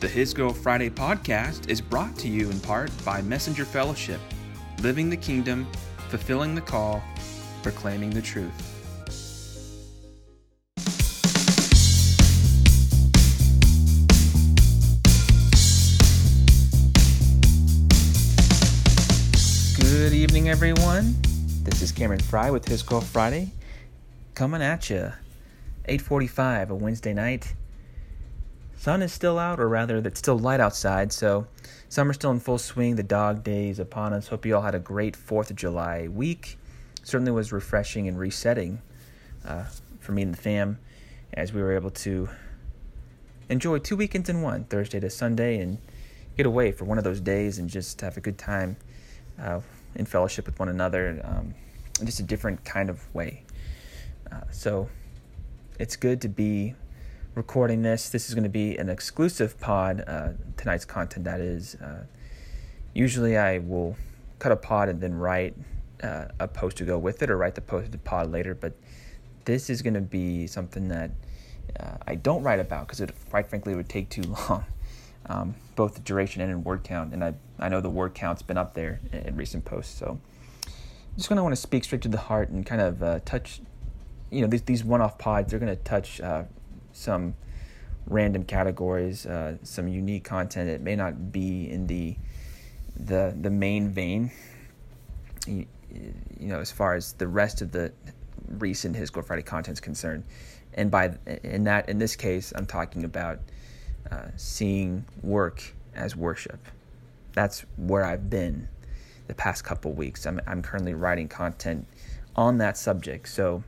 The His Girl Friday podcast is brought to you in part by Messenger Fellowship, living the kingdom, fulfilling the call, proclaiming the truth. Good evening, everyone. This is Cameron Fry with His Girl Friday, coming at you. 8:45, a Wednesday night sun is still out, or rather, it's still light outside. So summer's still in full swing. The dog days upon us. Hope you all had a great Fourth of July week. Certainly was refreshing and resetting uh, for me and the fam, as we were able to enjoy two weekends in one, Thursday to Sunday, and get away for one of those days and just have a good time uh, in fellowship with one another, um, in just a different kind of way. Uh, so it's good to be recording this. This is going to be an exclusive pod, uh, tonight's content, that is. Uh, usually I will cut a pod and then write uh, a post to go with it or write the post to the pod later, but this is going to be something that uh, I don't write about because it, quite frankly, would take too long. Um, both the duration and in word count, and I I know the word count's been up there in, in recent posts, so I'm just gonna want to speak straight to the heart and kind of uh, touch, you know, these these one-off pods. They're gonna touch uh, some random categories, uh, some unique content that may not be in the the the main vein. You, you know, as far as the rest of the recent His Girl Friday content is concerned, and by in that in this case, I'm talking about uh, seeing work as worship. That's where I've been the past couple weeks. I'm I'm currently writing content on that subject, so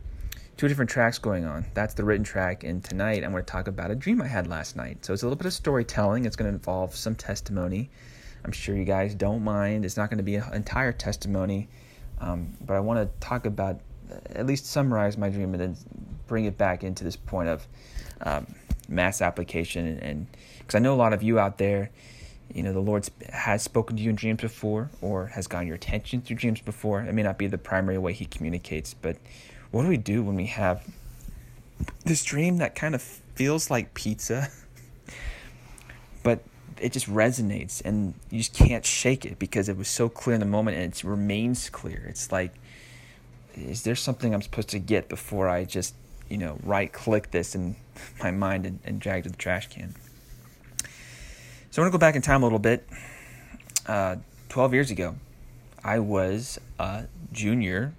two different tracks going on. That's the written track, and tonight I'm going to talk about a dream I had last night. So it's a little bit of storytelling. It's going to involve some testimony. I'm sure you guys don't mind. It's not going to be an entire testimony, um, but I want to talk about, at least summarize my dream, and then bring it back into this point of um, mass application. And because I know a lot of you out there, you know, the Lord has spoken to you in dreams before, or has gotten your attention through dreams before. It may not be the primary way He communicates, but what do we do when we have this dream that kind of feels like pizza, but it just resonates and you just can't shake it because it was so clear in the moment and it remains clear. It's like, is there something I'm supposed to get before I just, you know, right click this in my mind and, and drag to the trash can? So I want to go back in time a little bit. Uh, 12 years ago, I was a junior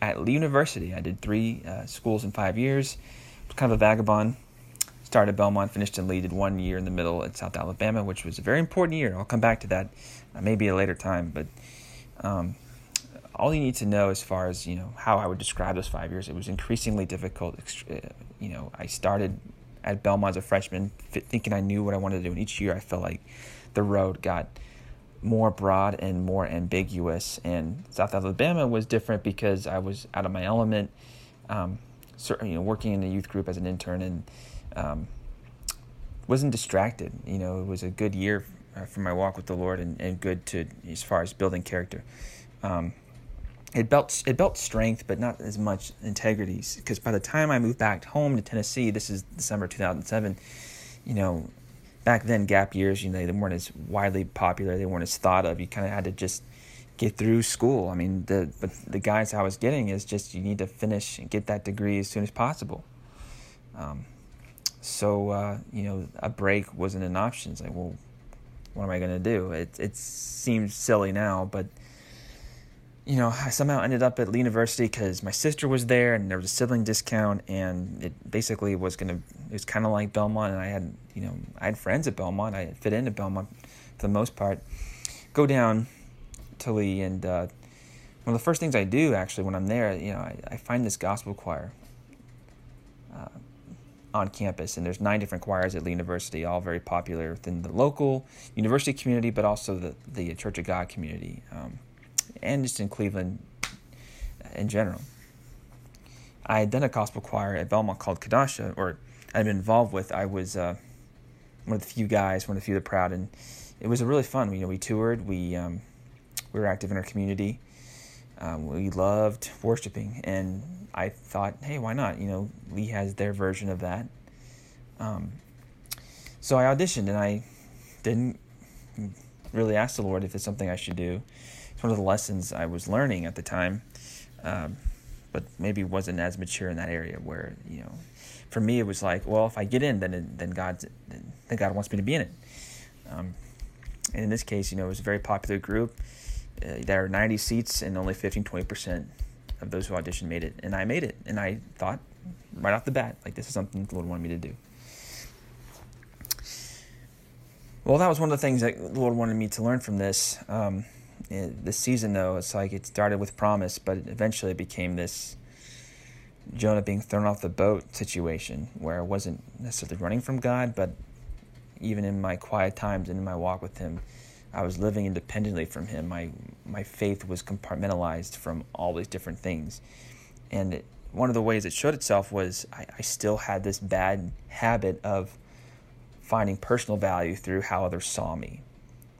at Lee University. I did three uh, schools in five years. Was kind of a vagabond. Started at Belmont, finished in Lee, did one year in the middle at South Alabama, which was a very important year. I'll come back to that uh, maybe at a later time. But um, all you need to know as far as you know how I would describe those five years, it was increasingly difficult. Uh, you know, I started at Belmont as a freshman, thinking I knew what I wanted to do, and each year I felt like the road got more broad and more ambiguous. And South Alabama was different because I was out of my element, um, you know, working in a youth group as an intern and um, wasn't distracted. You know, it was a good year uh, for my walk with the Lord and, and good to as far as building character. Um, it built it built strength, but not as much integrity. Because by the time I moved back home to Tennessee, this is December 2007. You know, back then gap years you know they weren't as widely popular they weren't as thought of. You kind of had to just get through school. I mean the but the guys i was getting is just you need to finish and get that degree as soon as possible. Um, so uh, you know a break wasn't an option. It's like well what am i going to do? It, it seems silly now but you know, I somehow ended up at Lee University because my sister was there and there was a sibling discount, and it basically was gonna. It was kind of like Belmont, and I had, you know, I had friends at Belmont. I fit into Belmont for the most part. Go down to Lee, and uh, one of the first things I do actually when I'm there, you know, I, I find this gospel choir uh, on campus, and there's nine different choirs at Lee University, all very popular within the local university community, but also the the Church of God community. Um, and just in Cleveland in general. I had done a gospel choir at Belmont called Kadasha, or I'd been involved with. I was uh, one of the few guys, one of the few that proud, and it was really fun. You know, we toured, we um, we were active in our community. Um, we loved worshiping, and I thought, hey, why not? You know, Lee has their version of that. Um, so I auditioned, and I didn't really ask the Lord if it's something I should do. One of the lessons I was learning at the time, um, but maybe wasn't as mature in that area. Where you know, for me, it was like, well, if I get in, then then God then God wants me to be in it. Um, and in this case, you know, it was a very popular group. Uh, there are 90 seats, and only 15, 20 percent of those who auditioned made it, and I made it. And I thought, right off the bat, like this is something the Lord wanted me to do. Well, that was one of the things that the Lord wanted me to learn from this. Um, this season, though, it's like it started with promise, but eventually it became this Jonah being thrown off the boat situation where I wasn't necessarily running from God, but even in my quiet times and in my walk with Him, I was living independently from Him. My my faith was compartmentalized from all these different things, and it, one of the ways it showed itself was I, I still had this bad habit of finding personal value through how others saw me,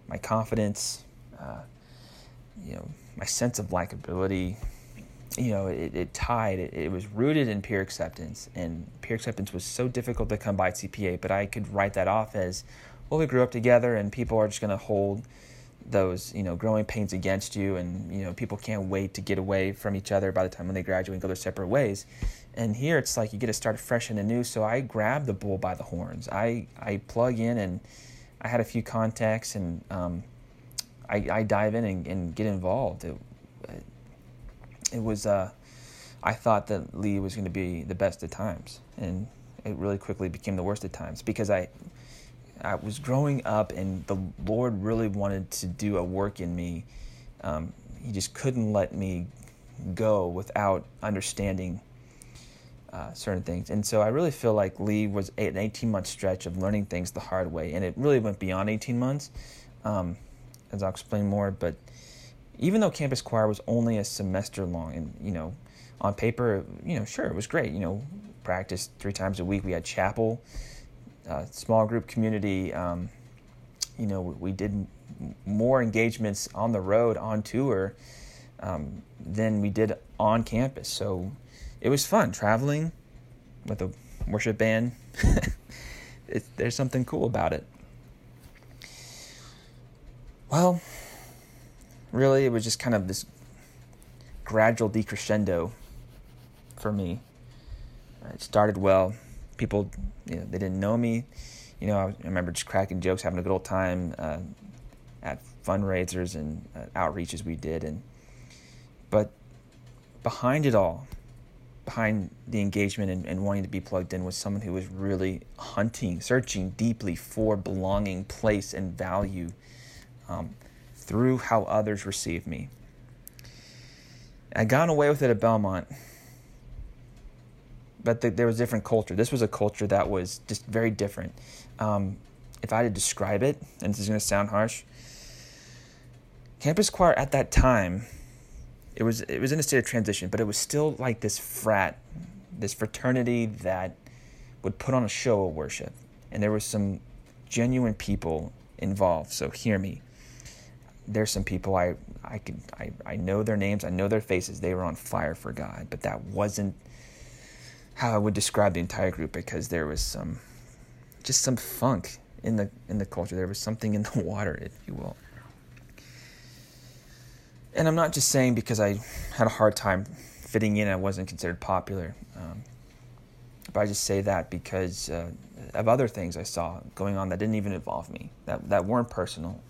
my confidence, uh, you know, my sense of likability. You know, it, it tied. It, it was rooted in peer acceptance, and peer acceptance was so difficult to come by at CPA. But I could write that off as well, we grew up together and people are just going to hold those, you know, growing pains against you and, you know, people can't wait to get away from each other by the time when they graduate and go their separate ways. And here it's like you get to start fresh and anew. So I grab the bull by the horns. I, I plug in and I had a few contacts and um, I, I dive in and, and get involved. It, it was, uh, I thought that Lee was going to be the best at times. And it really quickly became the worst at times because I, I was growing up, and the Lord really wanted to do a work in me. Um, he just couldn't let me go without understanding uh, certain things. And so I really feel like Lee was an 18 month stretch of learning things the hard way. And it really went beyond 18 months, um, as I'll explain more. But even though campus choir was only a semester long, and, you know, on paper, you know, sure, it was great. You know, practice three times a week. We had chapel uh, small group community, um, you know, we did more engagements on the road, on tour, um, than we did on campus. So it was fun traveling with a worship band. it, there's something cool about it. Well, really, it was just kind of this gradual decrescendo for me. It started well, people, you know, they didn't know me. You know, I, remember just cracking jokes, having a good old time uh, at fundraisers and uh, outreaches we did, and but behind it all, behind the engagement and, and, wanting to be plugged in was someone who was really hunting, searching deeply for belonging, place, and value um, through how others receive me. I got away with it at Belmont but the, there was different culture. This was a culture that was just very different. Um, if I had to describe it, and this is going to sound harsh, campus choir at that time, it was it was in a state of transition, but it was still like this frat, this fraternity that would put on a show of worship, and there was some genuine people involved. So hear me. There's some people I I could I, I know their names, I know their faces. They were on fire for God, but that wasn't how I would describe the entire group because there was some just some funk in the in the culture. There was something in the water, if you will. And I'm not just saying because I had a hard time fitting in. I wasn't considered popular, um, but I just say that because uh, of other things I saw going on that didn't even involve me, that that weren't personal.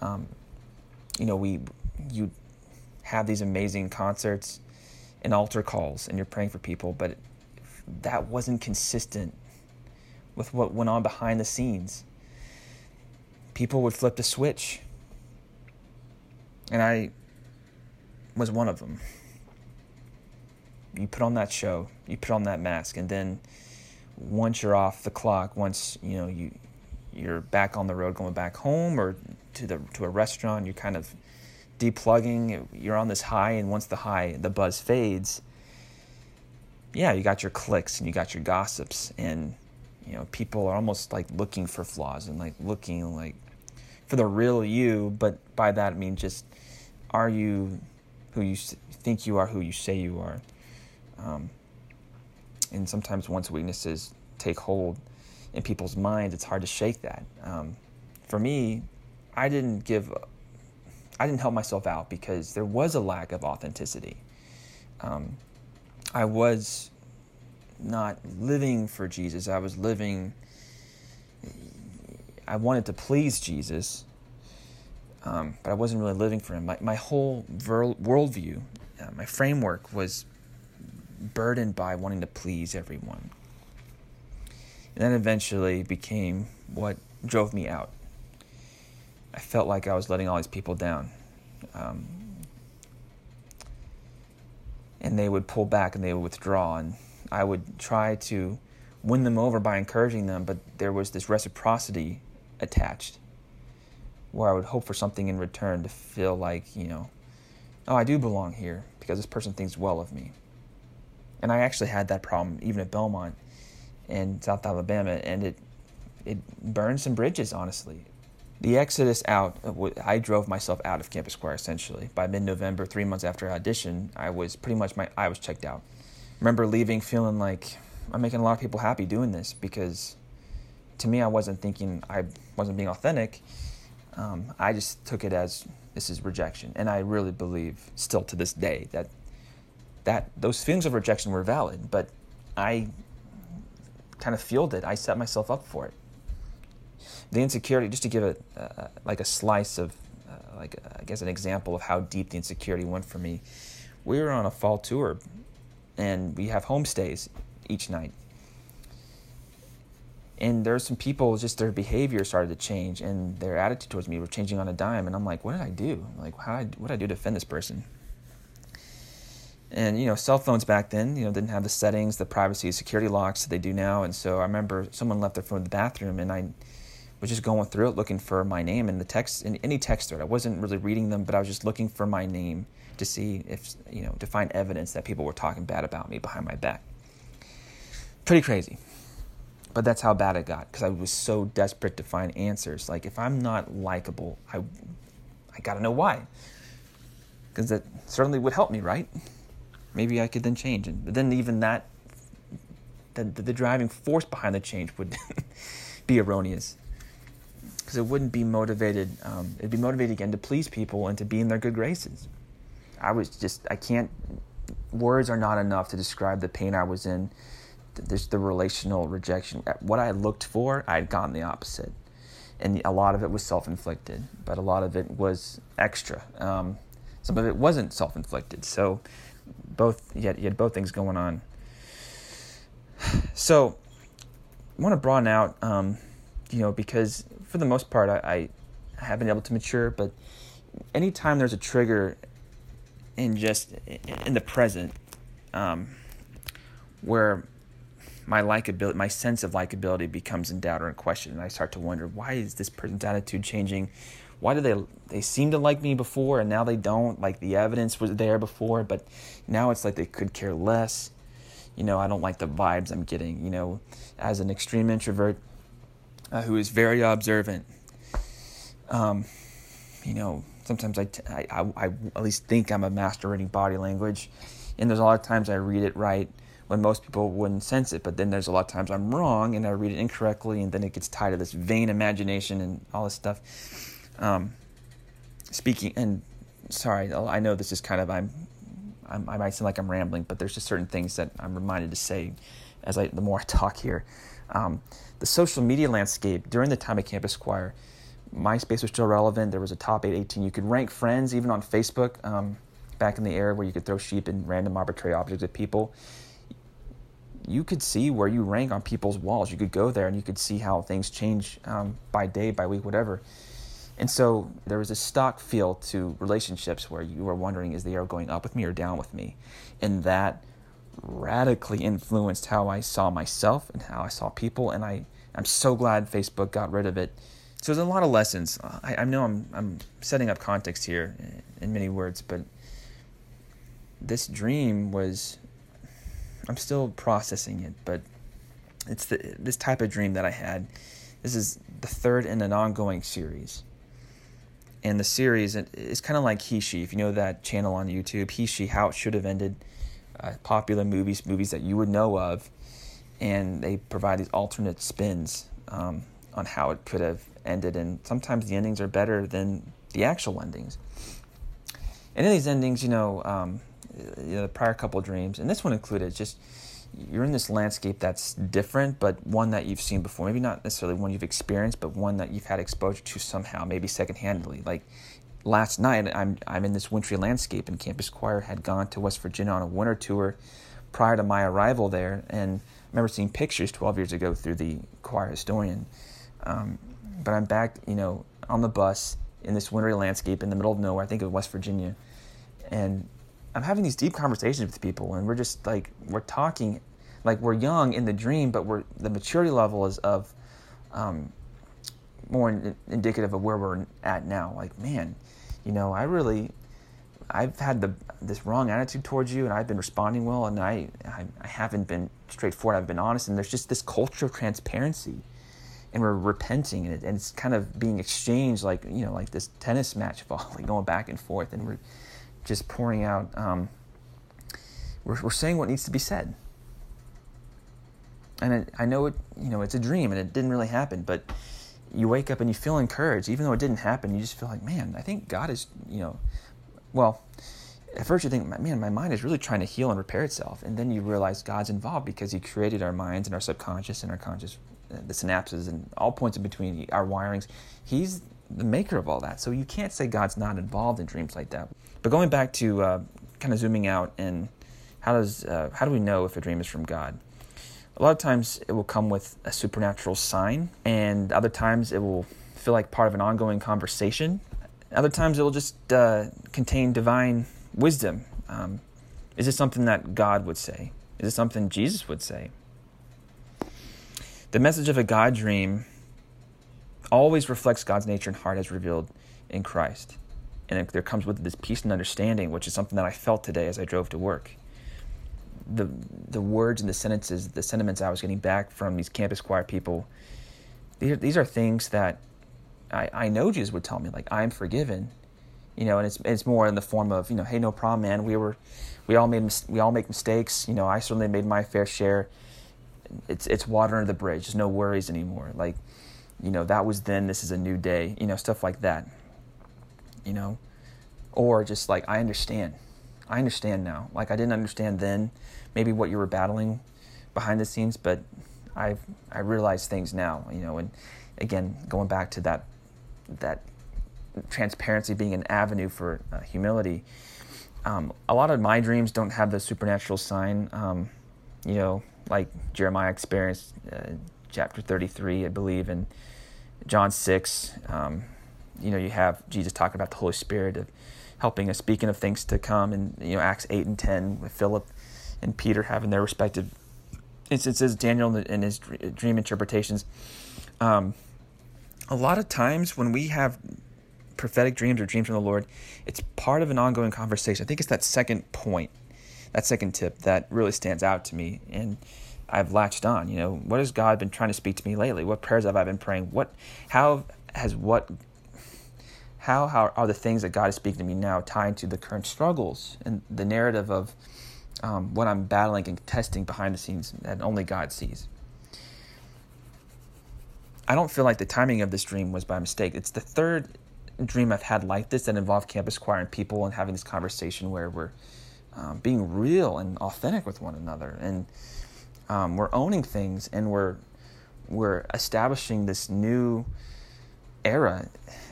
Um, you know, we you have these amazing concerts and altar calls, and you're praying for people, but that wasn't consistent with what went on behind the scenes. People would flip the switch. And I was one of them. You put on that show, you put on that mask, and then once you're off the clock, once you know you you're back on the road going back home or to the to a restaurant, you're kind of deplugging, you're on this high and once the high the buzz fades, yeah, you got your cliques and you got your gossips, and you know people are almost like looking for flaws and like looking like for the real you. But by that I mean just are you who you think you are, who you say you are. Um, and sometimes once weaknesses take hold in people's minds, it's hard to shake that. Um, for me, I didn't give, I didn't help myself out because there was a lack of authenticity. Um, I was not living for Jesus. I was living, I wanted to please Jesus, um, but I wasn't really living for Him. My, my whole ver- worldview, uh, my framework was burdened by wanting to please everyone. And that eventually became what drove me out. I felt like I was letting all these people down. Um, and they would pull back and they would withdraw. And I would try to win them over by encouraging them, but there was this reciprocity attached where I would hope for something in return to feel like, you know, oh, I do belong here because this person thinks well of me. And I actually had that problem even at Belmont in South Alabama, and it it burned some bridges, honestly. The exodus out, uh, I drove myself out of Campus Choir essentially. By mid November, three months after audition, I was pretty much my I was checked out. remember leaving feeling like I'm making a lot of people happy doing this because to me, I wasn't thinking I wasn't being authentic. Um, I just took it as this is rejection, and I really believe still to this day that that those feelings of rejection were valid, but I kind of fueled it. I set myself up for it. The insecurity, just to give it uh, like a slice of, uh, like I guess an example of how deep the insecurity went for me. We were on a fall tour, and we have homestays each night. And there's some people, just their behavior started to change, and their attitude towards me were changing on a dime. And I'm like, what did I do? Like, how did I, what did I do to offend this person? and you know cell phones back then you know didn't have the settings the privacy security locks that they do now and so i remember someone left their phone in the bathroom and i was just going through it looking for my name in the text in any text thread. I wasn't really reading them but i was just looking for my name to see if you know to find evidence that people were talking bad about me behind my back. Pretty crazy. But that's how bad it got because i was so desperate to find answers. Like if i'm not likable i i gotta know why. Because that certainly would help me right? Maybe I could then change. And then even that, the, the driving force behind the change would be erroneous. Because it wouldn't be motivated, um, it'd be motivated again to please people and to be in their good graces. I was just, I can't, words are not enough to describe the pain I was in, There's the relational rejection. What I looked for, I had gotten the opposite. And a lot of it was self inflicted, but a lot of it was extra. Um, some of it wasn't self inflicted. So both you had, you had both things going on. So I want to broaden out, um, you know, because for the most part I, I have been able to mature, but anytime there's a trigger in just in the present, um, where my likability, my sense of likability becomes in doubt or in question, and I start to wonder why is this person's attitude changing? why do they they seem to like me before and now they don't? Like the evidence was there before but now it's like they could care less. You know i don't like the vibes i'm getting you know? As an extreme introvert uh, who is very observant um, you know sometimes I, I, I, at least think i'm a master reading body language and there's a lot of times i read it right when most people wouldn't sense it but then there's a lot of times i'm wrong and i read it incorrectly and then it gets tied to this vain imagination and all this stuff um, speaking, and sorry, I know this is kind of I'm, I'm, i might seem like I'm rambling, but there's just certain things that I'm reminded to say as I the more I talk here. Um, the social media landscape during the time of Campus Choir, MySpace was still relevant. There was a top 818. You could rank friends even on Facebook um, back in the era where you could throw sheep and random arbitrary objects at people. You could see where you rank on people's walls. You could go there and you could see how things change um, by day, by week, whatever. And so there was a stock feel to relationships where you were wondering, is the arrow going up with me or down with me? And that radically influenced how I saw myself and how I saw people. And I, I'm so glad Facebook got rid of it. So there's a lot of lessons. I, I know I'm, I'm setting up context here in many words, but this dream was, I'm still processing it, but it's the, this type of dream that I had. This is the third in an ongoing series and the series is kind of like HISHE. If you know that channel on YouTube, HISHE, how it should have ended, uh, popular movies, movies that you would know of, and they provide these alternate spins um, on how it could have ended, and sometimes the endings are better than the actual endings. And in these endings, you know, um, you know, the prior couple dreams, and this one included, just you're in this landscape that's different, but one that you've seen before. Maybe not necessarily one you've experienced, but one that you've had exposure to somehow, maybe secondhandly. Like last night, I'm I'm in this wintry landscape, and Campus Choir had gone to West Virginia on a winter tour prior to my arrival there, and I remember seeing pictures 12 years ago through the choir historian. Um, but I'm back, you know, on the bus in this wintry landscape in the middle of nowhere. I think of West Virginia, and I'm having these deep conversations with people, and we're just like we're talking, like we're young in the dream, but we're the maturity level is of um, more in, indicative of where we're at now. Like, man, you know, I really, I've had the this wrong attitude towards you, and I've been responding well, and I, I, I haven't been straightforward. I've been honest, and there's just this culture of transparency, and we're repenting, and, it, and it's kind of being exchanged like you know, like this tennis match like going back and forth, and we're just pouring out. Um, we're, we're saying what needs to be said. And it, I know it, you know, it's a dream and it didn't really happen, but you wake up and you feel encouraged, even though it didn't happen. You just feel like, man, I think God is, you know, well, at first you think, man, my mind is really trying to heal and repair itself. And then you realize God's involved because He created our minds and our subconscious and our conscious, uh, the synapses and all points in between, our wirings. He's the maker of all that. So you can't say God's not involved in dreams like that. But going back to uh, kind of zooming out and how does uh, how do we know if a dream is from God? A lot of times it will come with a supernatural sign, and other times it will feel like part of an ongoing conversation. Other times it will just uh, contain divine wisdom. Um, is it something that God would say? Is it something Jesus would say? The message of a God dream always reflects God's nature and heart as revealed in Christ. And it, there comes with this peace and understanding, which is something that I felt today as I drove to work. The, the words and the sentences, the sentiments I was getting back from these campus choir people, these are, these are things that I, I know Jesus would tell me, like, I'm forgiven. You know, and it's, it's more in the form of, you know, hey, no problem, man. We were, we all made, we all make mistakes. You know, I certainly made my fair share. It's, it's water under the bridge. There's no worries anymore. Like, you know, that was then, this is a new day, you know, stuff like that. You know, or just like, I understand. I understand now. Like, I didn't understand then maybe what you were battling behind the scenes, but I I realize things now, you know, and again, going back to that that transparency being an avenue for uh, humility. Um, a lot of my dreams don't have the supernatural sign, um, you know, like Jeremiah experienced, uh, chapter 33, I believe, and John 6. Um, you know, you have Jesus talking about the Holy Spirit of helping us, speaking of things to come, and you know Acts 8 and 10 with Philip and Peter having their respective instances, Daniel and his dream interpretations. Um, a lot of times when we have prophetic dreams or dreams from the Lord, it's part of an ongoing conversation. I think it's that second point, that second tip that really stands out to me. And I've latched on. You know, what has God been trying to speak to me lately? What prayers have I been praying? What, how has what, how, how are the things that God is speaking to me now tied to the current struggles and the narrative of um, what I'm battling and testing behind the scenes that only God sees? I don't feel like the timing of this dream was by mistake. It's the third dream I've had like this that involved campus choir and people and having this conversation where we're um, being real and authentic with one another and um, we're owning things and we're we're establishing this new era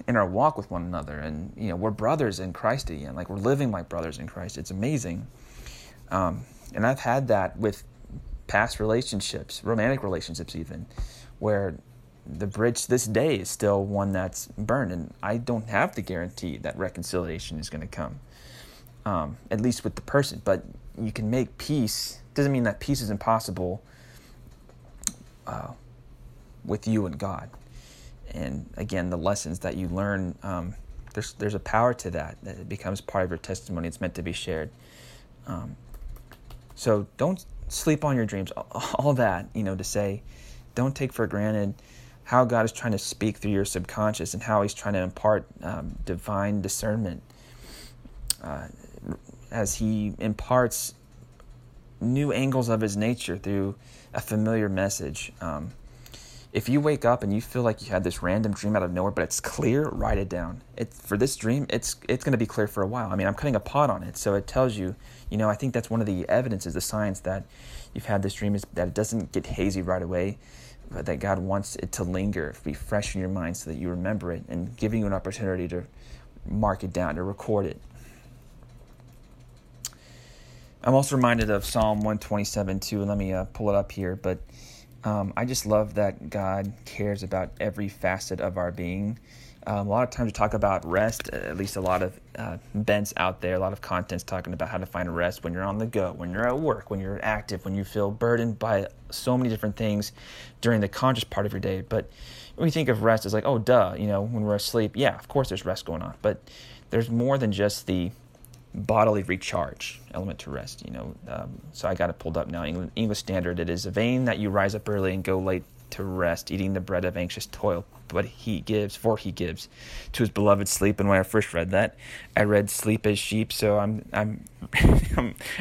in our walk with one another. And you know we're brothers in christ again. Like we're living like brothers in christ. It's amazing. Um, and i've had that with past relationships romantic relationships even where the bridge this day is still one that's burned. And i don't have the guarantee that reconciliation is going to come um, at least with the person. But you can make peace. Doesn't mean that peace is impossible uh, with you and God. And again, the lessons that you learn, um, there's there's a power to that that it becomes part of your testimony. It's meant to be shared. Um, so don't sleep on your dreams. All that you know to say, don't take for granted how God is trying to speak through your subconscious and how He's trying to impart um, divine discernment uh, as He imparts new angles of his nature through a familiar message. Um, if you wake up and you feel like you had this random dream out of nowhere, but it's clear, write it down. It, for this dream, it's it's going to be clear for a while. I mean, I'm cutting a pot on it, so it tells you. You know, I think that's one of the evidences, the signs that you've had this dream is that it doesn't get hazy right away, but that God wants it to linger, be fresh in your mind, so that you remember it, and giving you an opportunity to mark it down, to record it. I'm also reminded of Psalm 127 too, let me uh, pull it up here. But um, I just love that God cares about every facet of our being. Um, a lot of times we talk about rest, at least a lot of uh, bents out there, a lot of contents talking about how to find rest when you're on the go, when you're at work, when you're active, when you feel burdened by so many different things during the conscious part of your day. But when we think of rest, it's like, oh, duh, you know, when we're asleep, yeah, of course there's rest going on. But there's more than just the bodily recharge element to rest. You know, um, so I got it pulled up now. English, English Standard. It is a vain that you rise up early and go late to rest, eating the bread of anxious toil. But he gives, for he gives, to his beloved sleep. And when I first read that, I read sleep as sheep. So I'm, I'm,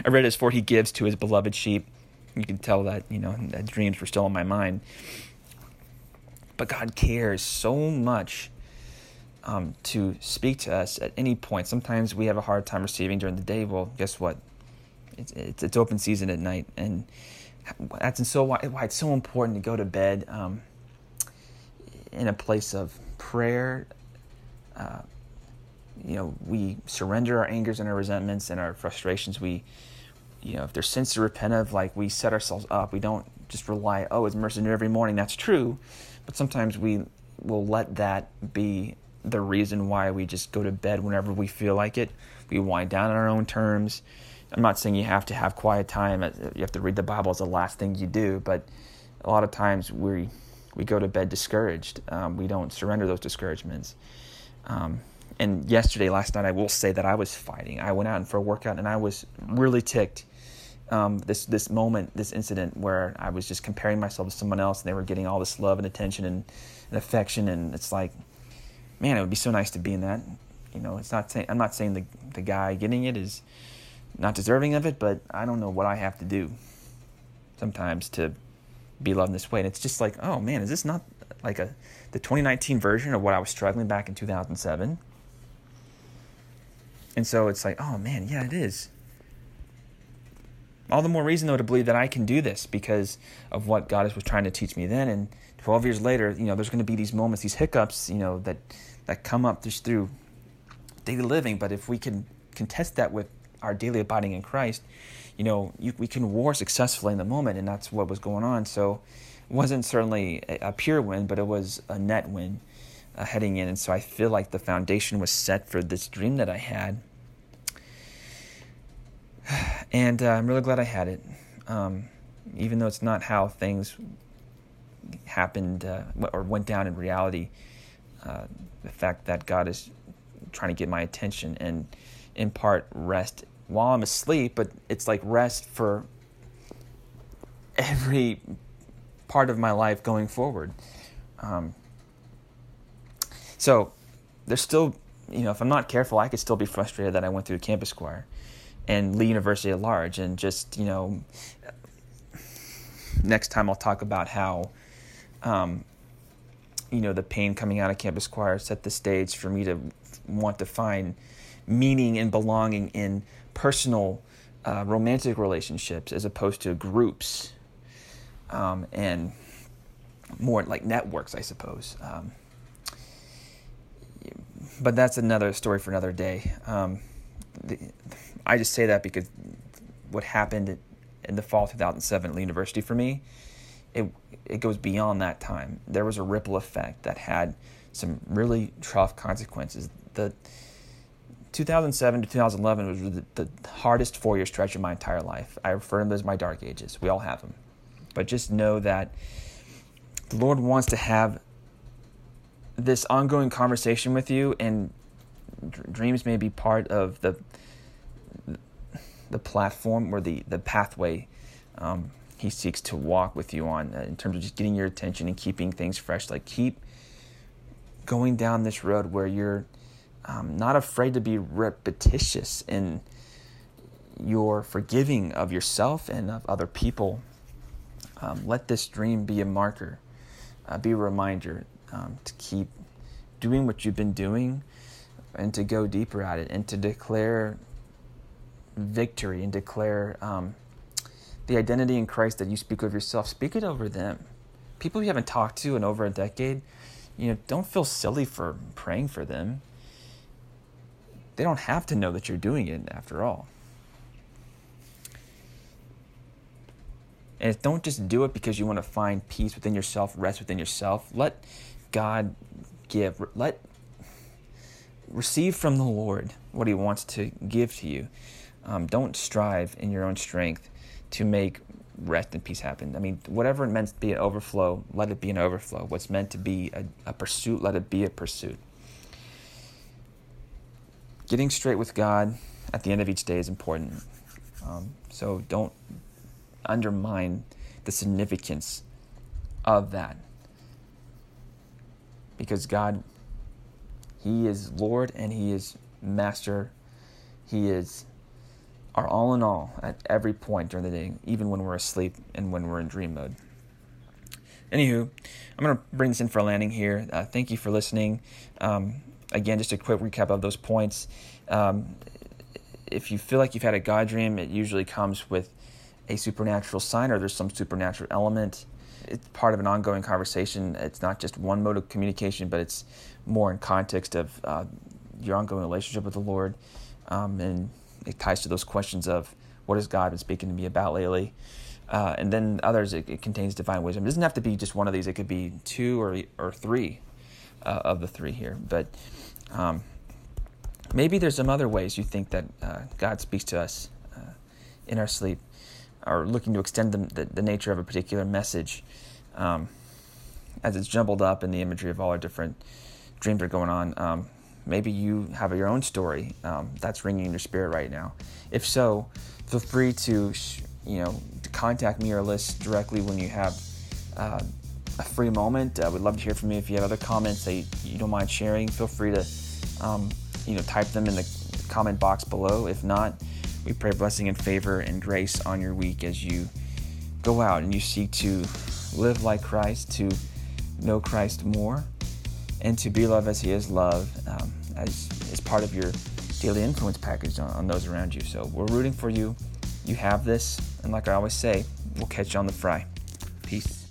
I read as for he gives to his beloved sheep. You can tell that you know that dreams were still in my mind. But God cares so much um, to speak to us at any point. Sometimes we have a hard time receiving during the day. Well, guess what? It's, it's, it's open season at night, and that's so why, why it's so important to go to bed um, in a place of prayer. Uh, you know, we surrender our angers and our resentments and our frustrations. We, you know, if there's sins to repent of, like we set ourselves up. We don't just rely, oh, it's mercy new every morning. That's true, but sometimes we will let that be the reason why we just go to bed whenever we feel like it. We wind down on our own terms. I'm not saying you have to have quiet time. You have to read the Bible as the last thing you do, but a lot of times we we go to bed discouraged. Um, we don't surrender those discouragements. Um, and yesterday, last night, I will say that I was fighting. I went out for a workout and I was really ticked. Um, this this moment, this incident where I was just comparing myself to someone else and they were getting all this love and attention and, and affection, and it's like man, it would be so nice to be in that. You know, it's not saying I'm not saying the the guy getting it is not deserving of it, but I don't know what I have to do sometimes to be loved this way. And it's just like, oh man, is this not like a the 2019 version of what I was struggling back in 2007? And so it's like, oh man, yeah, it is. All the more reason though to believe that I can do this because of what God was trying to teach me then. And 12 years later, you know, there's going to be these moments, these hiccups, you know, that that come up just through daily living. But if we can contest that with our daily abiding in Christ, you know, you, we can war successfully in the moment, and that's what was going on. So it wasn't certainly a, a pure win, but it was a net win uh, heading in. And so I feel like the foundation was set for this dream that I had. And uh, I'm really glad I had it, um, even though it's not how things happened uh, or went down in reality. Uh, the fact that God is trying to get my attention and in part rest while I'm asleep, but it's like rest for every part of my life going forward. Um, so there's still, you know, if I'm not careful, I could still be frustrated that I went through campus choir and Lee University at large, and just you know, next time I'll talk about how um, you know, the pain coming out of campus choir set the stage for me to want to find meaning and belonging in personal uh, romantic relationships as opposed to groups um, and more like networks, I suppose. Um, but that's another story for another day. Um, the, I just say that because what happened in the fall 2007 at University for me it it goes beyond that time. There was a ripple effect that had some really tough consequences. The 2007 to 2011 was the, the hardest four year stretch of my entire life. I refer to them as my dark ages. We all have them. But just know that the Lord wants to have this ongoing conversation with you, and dreams may be part of the the platform or the, the pathway um, he seeks to walk with you on uh, in terms of just getting your attention and keeping things fresh. Like keep going down this road where you're um, not afraid to be repetitious in your forgiving of yourself and of other people. Um, let this dream be a marker uh, be a reminder um, to keep doing what you've been doing and to go deeper at it and to declare victory and declare um, the identity in Christ that you speak of yourself, speak it over them. People you haven't talked to in over a decade, you know, don't feel silly for praying for them. They don't have to know that you're doing it after all. And don't just do it because you want to find peace within yourself, rest within yourself. Let God give, let receive from the Lord what He wants to give to you. Um, don't strive in your own strength to make rest and peace happen. I mean, whatever it meant to be an overflow, let it be an overflow. What's meant to be a, a pursuit, let it be a pursuit. Getting straight with God at the end of each day is important. Um, so don't undermine the significance of that. Because God, He is Lord and He is Master. He is our all in all at every point during the day, even when we're asleep and when we're in dream mode. Anywho, I'm going to bring this in for a landing here. Uh, thank you for listening. Um, again, just a quick recap of those points. Um, if you feel like you've had a God dream, it usually comes with a supernatural sign or there's some supernatural element. It's part of an ongoing conversation. It's not just one mode of communication, but it's more in context of uh, your ongoing relationship with the Lord. Um, and it ties to those questions of what has God been speaking to me about lately? Uh, and then others, it, it, contains divine wisdom. It doesn't have to be just one of these. It could be two or or three uh, of the three here. But um, maybe there's some other ways you think that uh, God speaks to us uh, in our sleep, or looking to extend the, the, the nature of a particular message, um, as it's jumbled up in the imagery of all our different dreams are going on. Um, Maybe you have your own story um, that's ringing in your spirit right now. If so, feel free to you know to contact me or Liz directly when you have uh, a free moment. I would love to hear from you. If you have other comments that you don't mind sharing, feel free to um, you know type them in the comment box below. If not, we pray blessing and favor and grace on your week as you go out and you seek to live like Christ, to know Christ more, and to be love as He is love um, as, as part of your daily influence package on, on those around you. So we're rooting for you. You have this. And like I always say, we'll catch you on the fry. Peace.